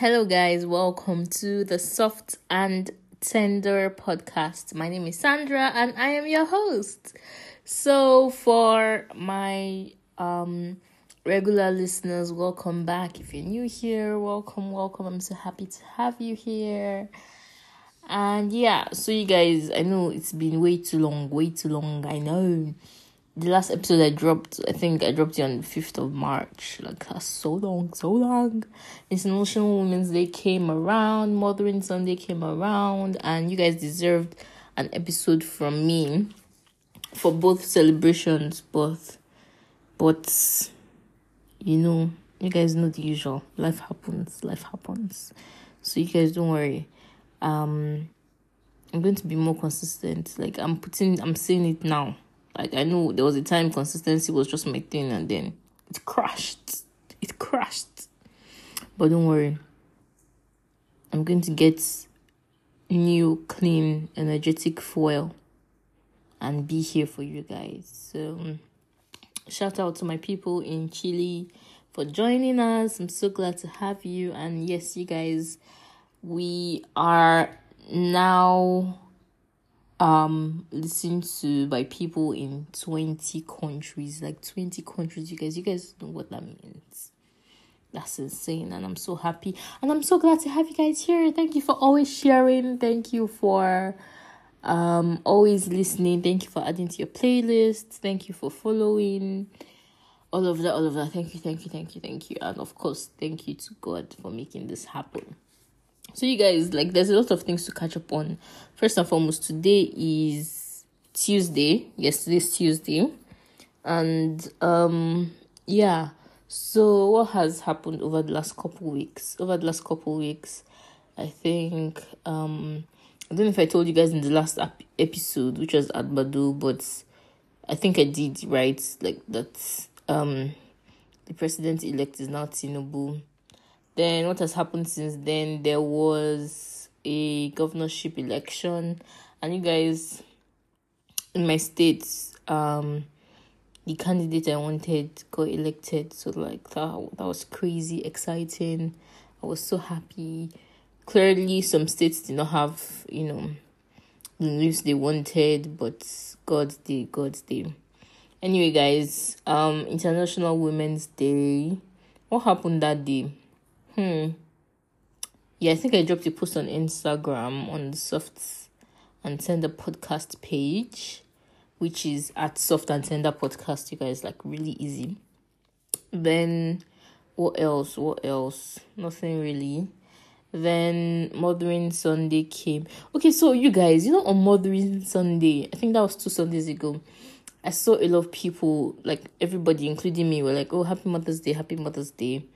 Hello, guys. Welcome to the Soft and Tender podcast. My name is Sandra, and I am your host. So, for my um regular listeners, welcome back. If you're new here, welcome, welcome. I'm so happy to have you here. And yeah, so you guys, I know it's been way too long, way too long. I know the last episode I dropped, I think I dropped it on the 5th of March. Like, that's so long, so long. International Women's Day came around, Mothering Sunday came around, and you guys deserved an episode from me for both celebrations, both. But, you know, you guys know the usual. Life happens, life happens. So, you guys don't worry. Um, I'm going to be more consistent. Like, I'm putting, I'm saying it now like I know there was a time consistency was just my thing and then it crashed. It crashed. But don't worry. I'm going to get new, clean, energetic foil and be here for you guys. So um, shout out to my people in Chile for joining us. I'm so glad to have you. And yes, you guys, we are now um listened to by people in 20 countries like 20 countries you guys you guys know what that means. That's insane and i'm so happy and i'm so glad to have you guys here. Thank you for always sharing. Thank you for um always listening. Thank you for adding to your playlist. Thank you for following. All of that all of that. Thank you thank you thank you thank you. And of course thank you to god for making this happen so you guys like there's a lot of things to catch up on. First and foremost today is tuesday. Yesterday's tuesday. And um yeah. So what has happened over the last couple weeks? Over the last couple weeks i think um i don't know if i told you guys in the last ap- episode which was at badu but i think i did right? Like that um the president elect is now tinubu then what has happened since then? There was a governorship election, and you guys in my state, um, the candidate I wanted got elected. So like that that was crazy exciting. I was so happy. Clearly, some states did not have you know the news they wanted, but God's day, God's day. Anyway, guys, um, International Women's Day. What happened that day? Hmm. Yeah, I think I dropped a post on Instagram on the Soft and Tender podcast page, which is at Soft and Tender podcast. You guys like really easy. Then what else? What else? Nothing really. Then Mothering Sunday came. Okay, so you guys, you know, on Mothering Sunday, I think that was two Sundays ago. I saw a lot of people, like everybody, including me, were like, "Oh, Happy Mother's Day, Happy Mother's Day."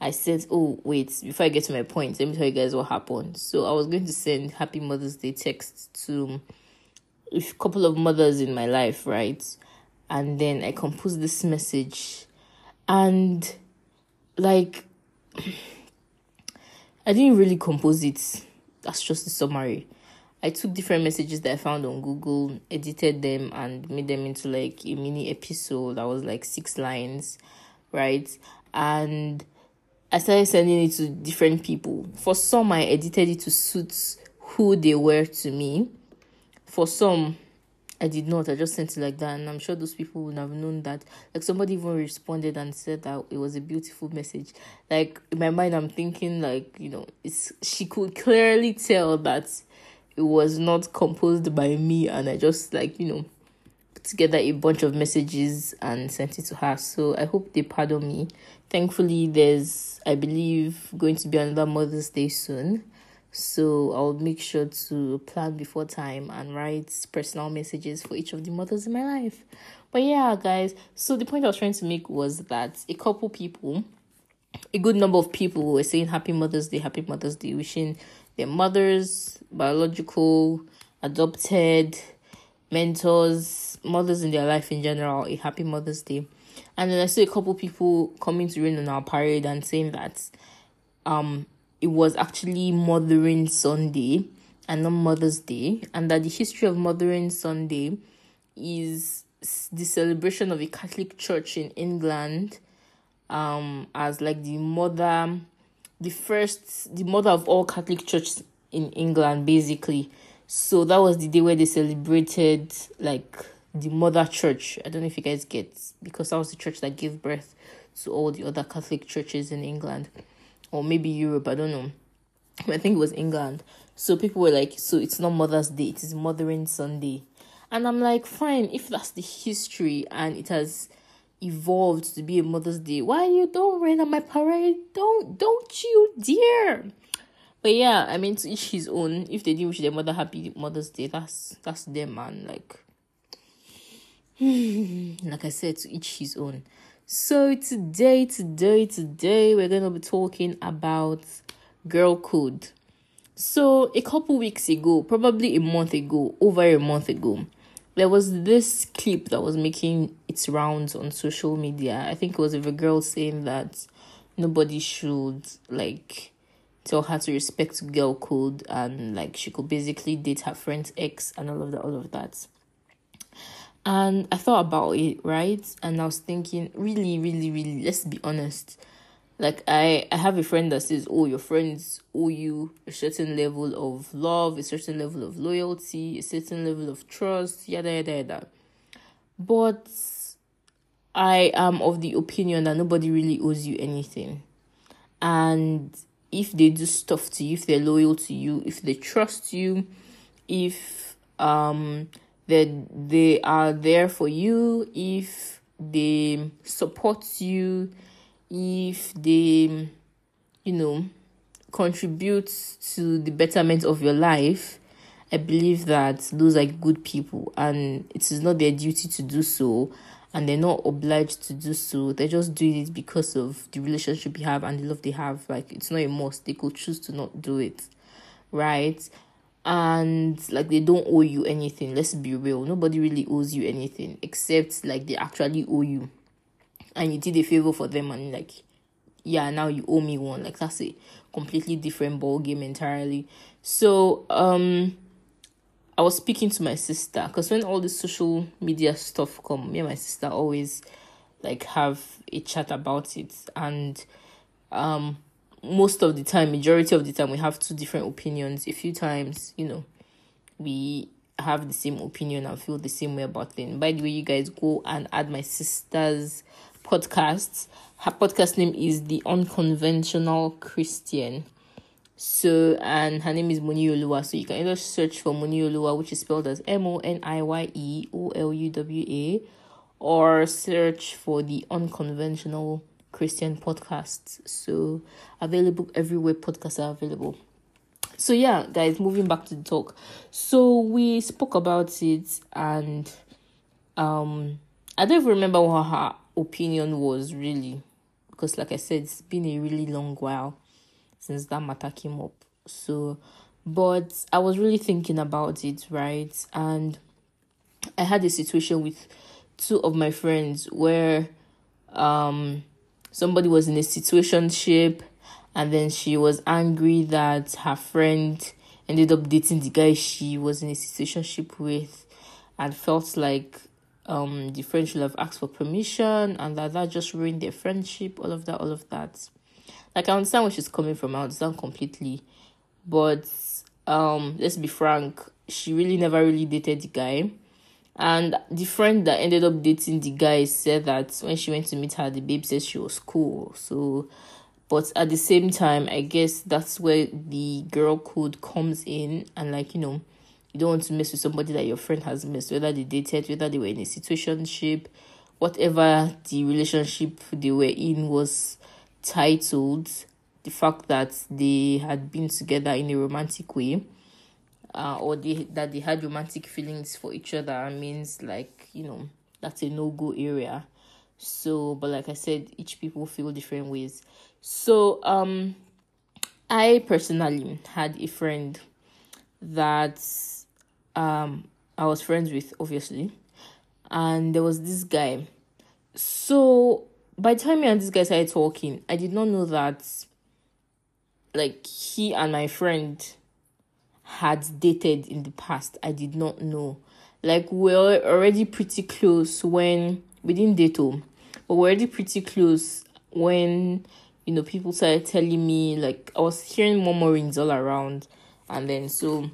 I said, Oh, wait, before I get to my point, let me tell you guys what happened. So I was going to send Happy Mother's Day text to a couple of mothers in my life, right? And then I composed this message. And like I didn't really compose it. That's just the summary. I took different messages that I found on Google, edited them, and made them into like a mini episode that was like six lines, right? And I started sending it to different people. For some, I edited it to suit who they were to me. For some, I did not. I just sent it like that, and I'm sure those people would have known that. Like somebody even responded and said that it was a beautiful message. Like in my mind, I'm thinking like you know, it's she could clearly tell that it was not composed by me, and I just like you know put together a bunch of messages and sent it to her. So I hope they pardon me. Thankfully, there's, I believe, going to be another Mother's Day soon. So I'll make sure to plan before time and write personal messages for each of the mothers in my life. But yeah, guys, so the point I was trying to make was that a couple people, a good number of people were saying Happy Mother's Day, Happy Mother's Day, wishing their mothers, biological, adopted, mentors, mothers in their life in general, a happy Mother's Day. And then I see a couple people coming to rain on our parade and saying that um it was actually Mothering Sunday and not Mother's Day, and that the history of Mothering Sunday is the celebration of a Catholic church in England um as like the mother the first the mother of all Catholic churches in England basically. So that was the day where they celebrated like the mother church. I don't know if you guys get because that was the church that gave birth to all the other Catholic churches in England or maybe Europe, I don't know. I think it was England. So people were like, so it's not Mother's Day, it is Mothering Sunday. And I'm like, fine, if that's the history and it has evolved to be a Mother's Day, why you don't rain on my parade? Don't don't you dear. But yeah, I mean to each his own. If they didn't wish their mother happy Mother's Day, that's that's them man. Like like I said, to each his own. So today, today, today we're gonna be talking about girl code. So a couple weeks ago, probably a month ago, over a month ago, there was this clip that was making its rounds on social media. I think it was of a girl saying that nobody should like tell her to respect girl code and like she could basically date her friend's ex and all of that all of that and i thought about it right? And i was thinking really really really let's be honest. Like i i have a friend that says oh your friends owe you a certain level of love a certain level of loyalty a certain level of trust yada yada yada. But i am of the opinion that nobody really owes you anything. And if they do stuff to you if they're loyal to you if they trust you if um that they are there for you if they support you if they you know contribute to the betterment of your life. I believe that those are good people and it is not their duty to do so and they're not obliged to do so. They're just doing it because of the relationship you have and the love they have. Like it's not a must. They could choose to not do it right and like they don't owe you anything. Let's be real. Nobody really owes you anything except like they actually owe you. And you did a favor for them and like yeah now you owe me one. Like that's a completely different ball game entirely. So um i was speaking to my sister because when all the social media stuff come me and my sister always like have a chat about it. And um most of the time, majority of the time, we have two different opinions. A few times, you know, we have the same opinion and feel the same way about things. By the way, you guys go and add my sister's podcast. Her podcast name is The Unconventional Christian. So, and her name is Moniyeoluwa. So, you can either search for Moniyeoluwa, which is spelled as M O N I Y E O L U W A, or search for The Unconventional Christian podcasts. So available everywhere podcasts are available. So yeah, guys, moving back to the talk. So we spoke about it and um I don't even remember what her opinion was really. Because like I said, it's been a really long while since that matter came up. So but I was really thinking about it, right? And I had a situation with two of my friends where um somebody was in a situation situationship and then she was angry that her friend ended up dating the guy she was in a situation situationship with and felt like um the friend should have asked for permission and that that just ruined their friendship all of that all of that. Like i understand where she's coming from i understand completely but um let's be frank she really never really dated the guy and the friend that ended up dating the guy said that when she went to meet her, the babe said she was cool. So, but at the same time, I guess that's where the girl code comes in. And, like, you know, you don't want to mess with somebody that your friend has missed, whether they dated, whether they were in a situationship, whatever the relationship they were in was titled. The fact that they had been together in a romantic way uh, or they that they had romantic feelings for each other means like you know that's a no go area. So, but like I said, each people feel different ways. So, um, I personally had a friend that um I was friends with, obviously, and there was this guy. So by the time me and this guy started talking, I did not know that like he and my friend had dated in the past. I did not know. Like we are already pretty close when we didn't date home, but we're already pretty close when you know, people started telling me like I was hearing murmurings all around, and then so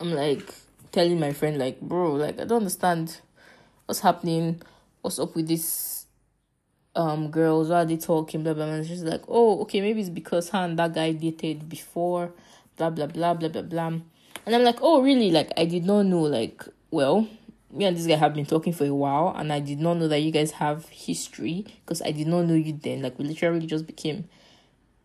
I'm like telling my friend like, bro, like I don't understand what's happening, what's up with this um girls, why are they talking, blah blah blah. And she's like, oh, okay, maybe it's because her and that guy dated before, blah blah blah blah blah blah. And I'm like, oh really? Like I did not know. Like, well, me and this guy have been talking for a while and I did not know that you guys have history because I did not know you then. Like we literally just became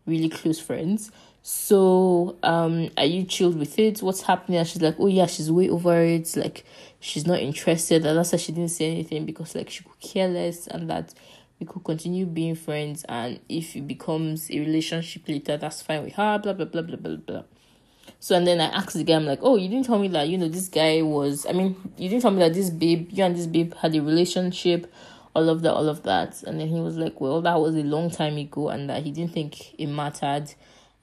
really close friends. So, um, are you chilled with it? What's happening? And she's like, Oh yeah, she's way over it, like she's not interested. And that's why she didn't say anything because like she could care less and that we could continue being friends and if it becomes a relationship later, that's fine with her, blah blah blah blah blah blah. So and then I asked the guy, I'm like, oh, you didn't tell me that you know this guy was. I mean, you didn't tell me that this babe, you and this babe had a relationship, all of that, all of that. And then he was like, well, that was a long time ago, and that he didn't think it mattered,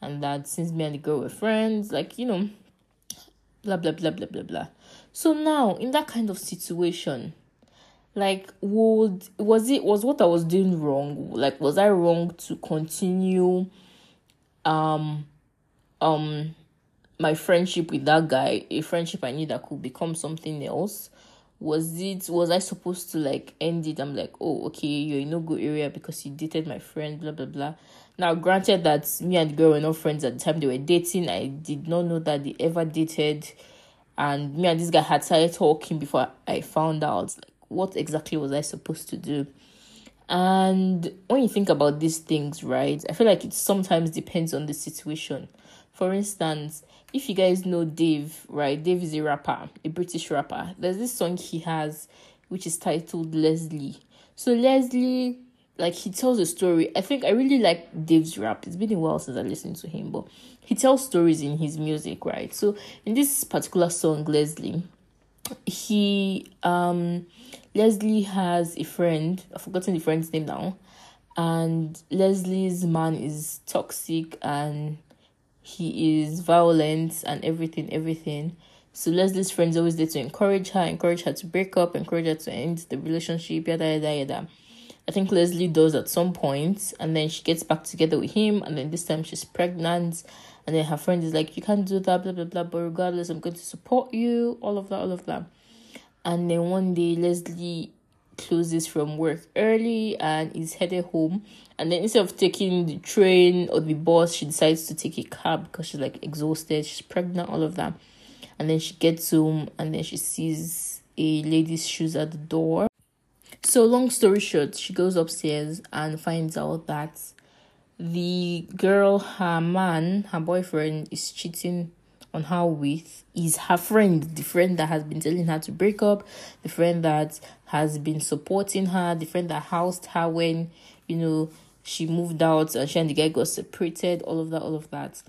and that since me and the girl were friends, like you know, blah blah blah blah blah blah. So now in that kind of situation, like would was it was what I was doing wrong? Like was I wrong to continue? Um, um my friendship with that guy, a friendship I knew that could become something else, was it was I supposed to like end it? I'm like, oh okay, you're in no good area because you dated my friend, blah blah blah. Now granted that me and the girl were not friends at the time they were dating, I did not know that they ever dated and me and this guy had started talking before I found out like what exactly was I supposed to do. And when you think about these things, right, I feel like it sometimes depends on the situation. For instance, if you guys know Dave, right? Dave is a rapper, a British rapper. There's this song he has which is titled Leslie. So Leslie, like he tells a story. I think I really like Dave's rap. It's been a while since I listened to him, but he tells stories in his music, right? So in this particular song, Leslie, he um Leslie has a friend. I've forgotten the friend's name now. And Leslie's man is toxic and he is violent and everything, everything. So Leslie's friends always there to encourage her, encourage her to break up, encourage her to end the relationship, yada yada yada. I think Leslie does at some point, and then she gets back together with him, and then this time she's pregnant, and then her friend is like, You can't do that, blah blah blah, but regardless, I'm going to support you, all of that, all of that. And then one day Leslie closes from work early and is headed home. And then instead of taking the train or the bus, she decides to take a cab because she's like exhausted, she's pregnant, all of that. And then she gets home and then she sees a lady's shoes at the door. So, long story short, she goes upstairs and finds out that the girl, her man, her boyfriend, is cheating on her with is her friend, the friend that has been telling her to break up, the friend that has been supporting her, the friend that housed her when, you know, she moved out and she and the guy got separated, all of that, all of that.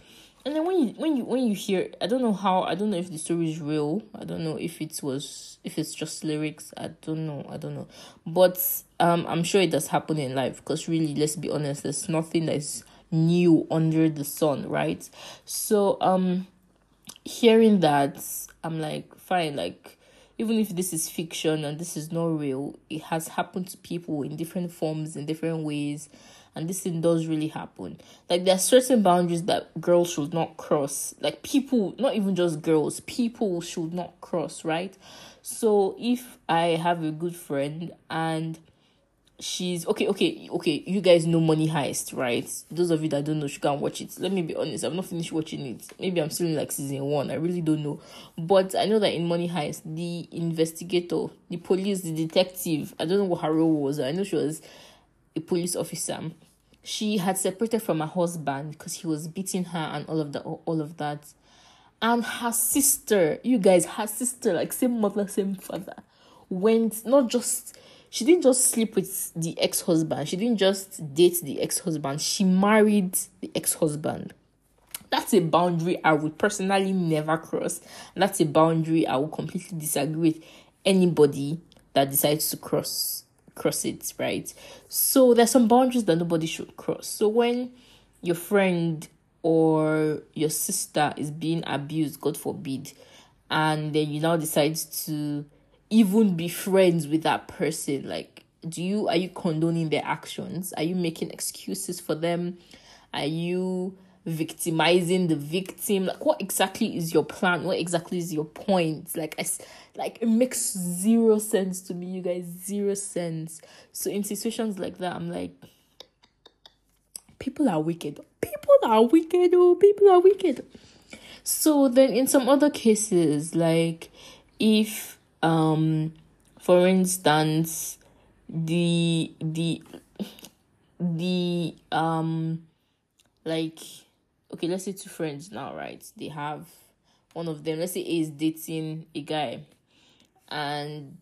And then when you when you when you hear I don't know how I don't know if the story is real. I don't know if it was if it's just lyrics. I don't know. I don't know. But um I'm sure it does happen in life because really let's be honest, there's nothing that's new under the sun, right? So um hearing that, I'm like, fine, like, even if this is fiction and this is not real, it has happened to people in different forms, in different ways, and this thing does really happen. Like, there are certain boundaries that girls should not cross. Like, people, not even just girls, people should not cross, right? So, if I have a good friend and she's okay okay okay you guys know money heist right? Those of you that don't know should go and watch it. Let me be honest i've not finished watching it. Maybe i'm still in like season one i really don't know. But i know that in money heist the investigator the police the detective i don't know what her role was i know she was a police officer. She had separated from her husband because he was beating her and all of that all of that. And her sister you guys her sister like same mother same father went not just she didn't just sleep with the ex-husband. She didn't just date the ex-husband. She married the ex-husband. That's a boundary i would personally never cross. That's a boundary i would completely disagree with anybody that decides to cross cross it right? So there's some boundaries that nobody should cross. So when your friend or your sister is being abused god forbid and then you now decide to even be friends with that person? Like do you are you condoning their actions? Are you making excuses for them? Are you victimizing the victim? Like what exactly is your plan? What exactly is your point? Like I, like it makes zero sense to me you guys. Zero sense. So in situations like that i'm like people are wicked. People are wicked oh people are wicked. So then in some other cases like if um for instance the the the um like okay let's say two friends now right? They have one of them let's say a is dating a guy. And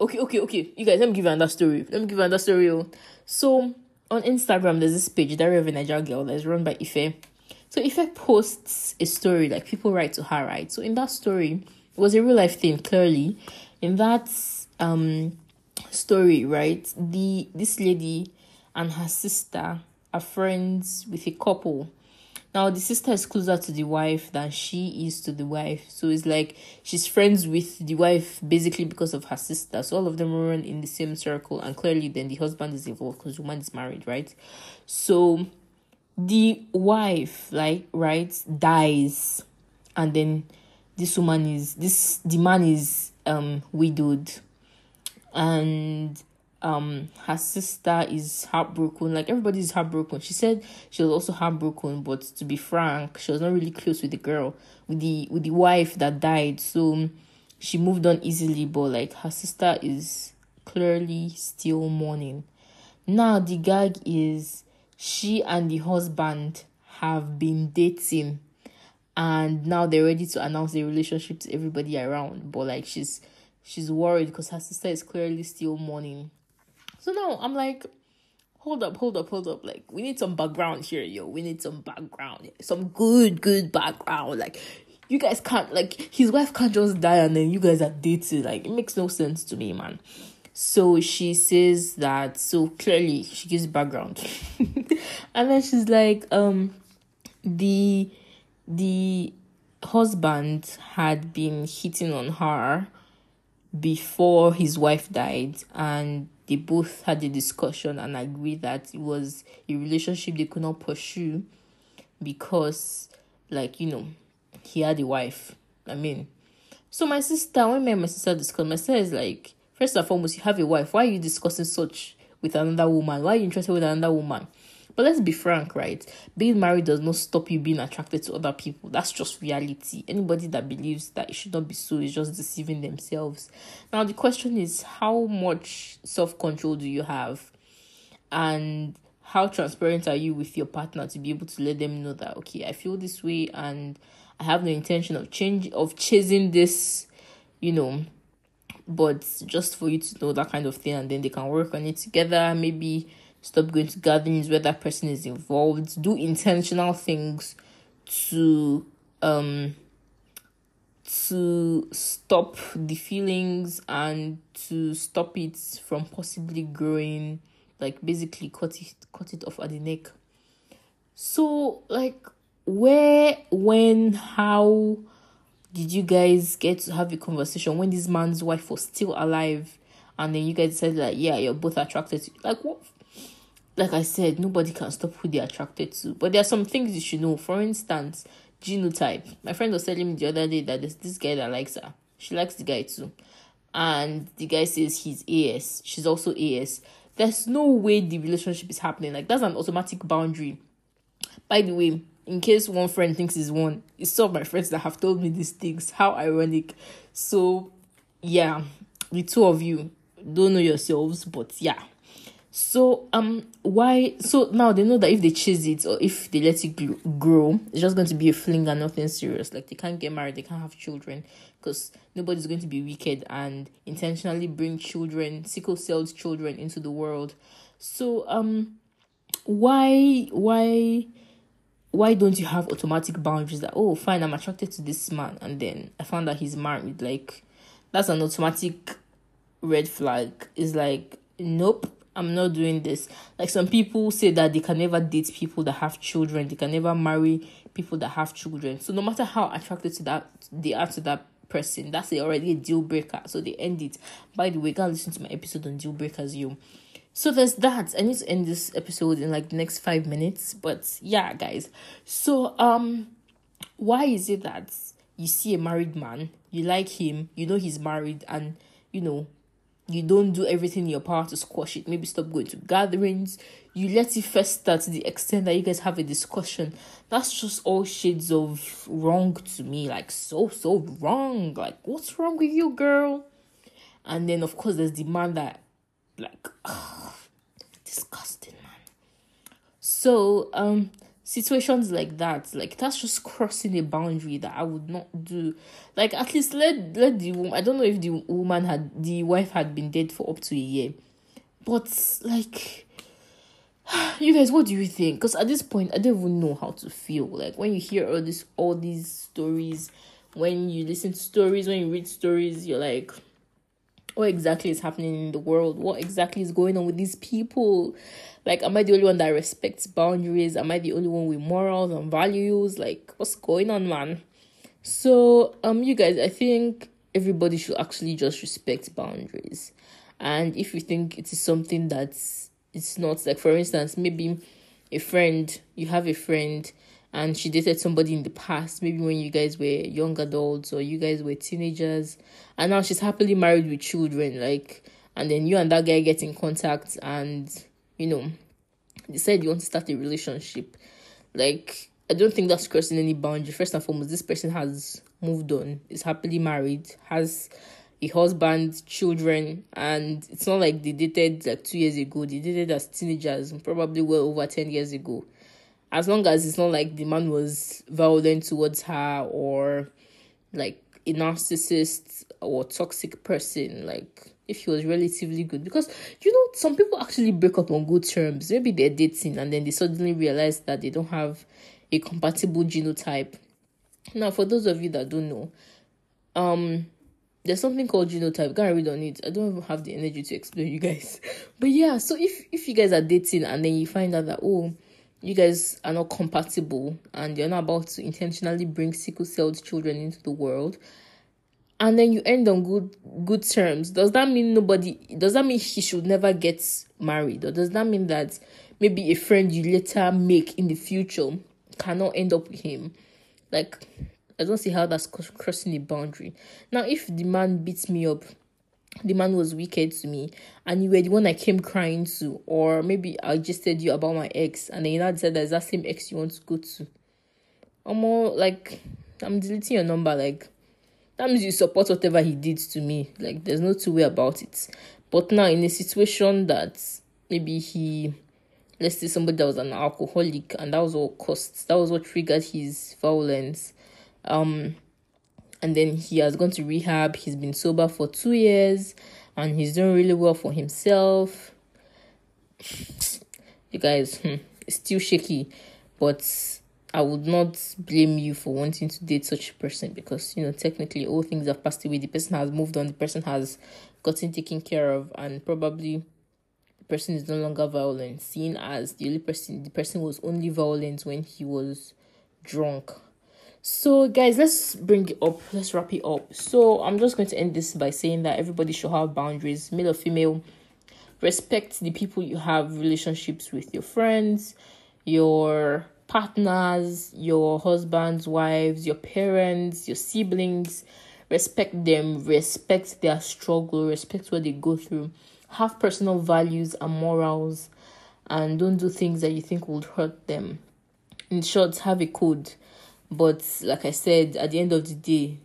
okay okay okay you guys let me give you another story. Let me give you another story oh. so on instagram there's this page diary of a nigerian girl that's run by ife. So ife posts a story like people write to her right? So in that story it was a real life thing clearly. In that um story right the this lady and her sister are friends with a couple. Now the sister is closer to the wife than she is to the wife. So it's like she's friends with the wife basically because of her sister. So all of them run in the same circle and clearly then the husband is involved because the woman is married right? So the wife like right dies and then this woman is this the man is um widowed. And um her sister is heartbroken. Like everybody's heartbroken. She said she was also heartbroken but to be frank she was not really close with the girl with the with the wife that died. So she moved on easily but like her sister is clearly still mourning. Now the gag is she and the husband have been dating and now they're ready to announce their relationship to everybody around but like she's she's worried because her sister is clearly still mourning so now I'm like, hold up, hold up, hold up. Like, we need some background here, yo. We need some background. Some good, good background. Like, you guys can't, like, his wife can't just die and then you guys are dating. Like, it makes no sense to me, man. So she says that, so clearly she gives background. and then she's like, um, the, the husband had been hitting on her before his wife died and they both had a discussion and agreed that it was a relationship they could not pursue because like you know he had a wife. I mean so my sister when me and my sister discussed my sister is like first and foremost you have a wife. Why are you discussing such with another woman? Why are you interested with another woman but let's be frank, right? Being married does not stop you being attracted to other people. That's just reality. Anybody that believes that it should not be so is just deceiving themselves. Now, the question is how much self control do you have? And how transparent are you with your partner to be able to let them know that, okay, I feel this way and I have no intention of change of chasing this, you know, but just for you to know that kind of thing and then they can work on it together maybe stop going to gatherings where that person is involved. Do intentional things to um to stop the feelings and to stop it from possibly growing like basically cut it cut it off at the neck. So like where when how did you guys get to have a conversation when this man's wife was still alive and then you guys said like yeah you're both attracted to like what like I said, nobody can stop who they're attracted to. But there are some things you should know. For instance, genotype. My friend was telling me the other day that there's this guy that likes her. She likes the guy too. And the guy says he's AS. She's also AS. There's no way the relationship is happening. Like that's an automatic boundary. By the way, in case one friend thinks he's one, it's some of my friends that have told me these things. How ironic. So yeah, the two of you don't know yourselves, but yeah so um why so now they know that if they chase it or if they let it grow it's just going to be a fling and nothing serious. Like they can't get married they can't have children because nobody's going to be wicked and intentionally bring children sickle celled children into the world. So um why why why don't you have automatic boundaries that oh fine i'm attracted to this man and then i found that he's married? Like that's an automatic red flag. Is like nope I'm not doing this. Like some people say that they can never date people that have children, they can never marry people that have children. So no matter how attracted to that they are to that person, that's already a deal breaker. So they end it. By the way, go listen to my episode on deal breakers. You so there's that. I need to end this episode in like the next five minutes. But yeah, guys. So um why is it that you see a married man, you like him, you know he's married, and you know you don't do everything in your power to squash it. Maybe stop going to gatherings. You let it fester to the extent that you guys have a discussion. That's just all shades of wrong to me. Like so so wrong. Like what's wrong with you, girl? And then of course there's the man that like ugh, disgusting man. So um situations like that like that's just crossing a boundary that i would not do. Like at least let let the woman i don't know if the woman had the wife had been dead for up to a year but like you guys what do you think? Because at this point i don't even know how to feel. Like when you hear all this all these stories when you listen to stories when you read stories you're like what exactly is happening in the world what exactly is going on with these people like, am I the only one that respects boundaries? Am I the only one with morals and values? Like, what's going on, man? So, um, you guys, I think everybody should actually just respect boundaries. And if you think it is something that's it's not like for instance, maybe a friend, you have a friend and she dated somebody in the past, maybe when you guys were young adults or you guys were teenagers, and now she's happily married with children, like and then you and that guy get in contact and you know, decide you want to start a relationship, like I don't think that's crossing any boundary. First and foremost, this person has moved on, is happily married, has a husband, children, and it's not like they dated like two years ago. They dated as teenagers, probably well over ten years ago. As long as it's not like the man was violent towards her or like a narcissist or toxic person, like if he was relatively good. Because you know some people actually break up on good terms. Maybe they're dating and then they suddenly realize that they don't have a compatible genotype. Now for those of you that don't know um there's something called genotype. Gotta read on it. I don't even have the energy to explain you guys. But yeah so if if you guys are dating and then you find out that oh you guys are not compatible and you're not about to intentionally bring sickle celled children into the world and then you end on good good terms does that mean nobody does that mean he should never get married? Or does that mean that maybe a friend you later make in the future cannot end up with him? Like i don't see how that's crossing a boundary. Now if the man beats me up the man was wicked to me and you were the one I came crying to, or maybe I just said you about my ex and then you now said that's that same ex you want to go to. I'm more like I'm deleting your number, like that means you support whatever he did to me. Like there's no two way about it. But now in a situation that maybe he let's say somebody that was an alcoholic and that was what caused that was what triggered his violence. Um and then he has gone to rehab, he's been sober for two years and he's doing really well for himself. You guys, hmm, it's still shaky, but I would not blame you for wanting to date such a person because you know technically all things have passed away. The person has moved on. The person has gotten taken care of, and probably the person is no longer violent. Seen as the only person, the person was only violent when he was drunk. So, guys, let's bring it up. Let's wrap it up. So, I'm just going to end this by saying that everybody should have boundaries, male or female. Respect the people you have relationships with, your friends, your partners, your husbands, wives, your parents, your siblings. Respect them, respect their struggle, respect what they go through. Have personal values and morals, and don't do things that you think would hurt them. In short, have a code. But like I said, at the end of the day,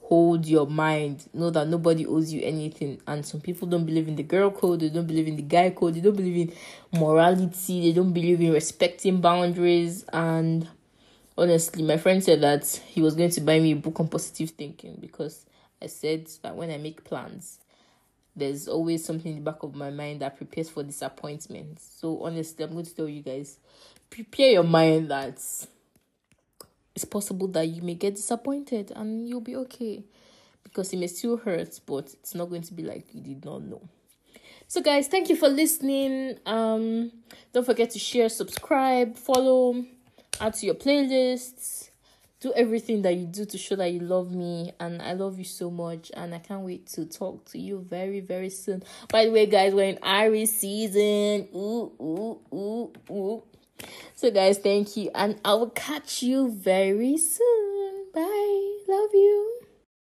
hold your mind. Know that nobody owes you anything. And some people don't believe in the girl code, they don't believe in the guy code, they don't believe in morality, they don't believe in respecting boundaries. And honestly, my friend said that he was going to buy me a book on positive thinking because I said that when I make plans, there's always something in the back of my mind that prepares for disappointment. So honestly, I'm going to tell you guys, prepare your mind that it's possible that you may get disappointed and you'll be okay because it may still hurt, but it's not going to be like you did not know. So, guys, thank you for listening. Um, don't forget to share, subscribe, follow, add to your playlists. Do everything that you do to show that you love me and I love you so much. And I can't wait to talk to you very, very soon. By the way, guys, we're in Aries season. Ooh, ooh, ooh, ooh. So, guys, thank you, and I will catch you very soon. Bye. Love you.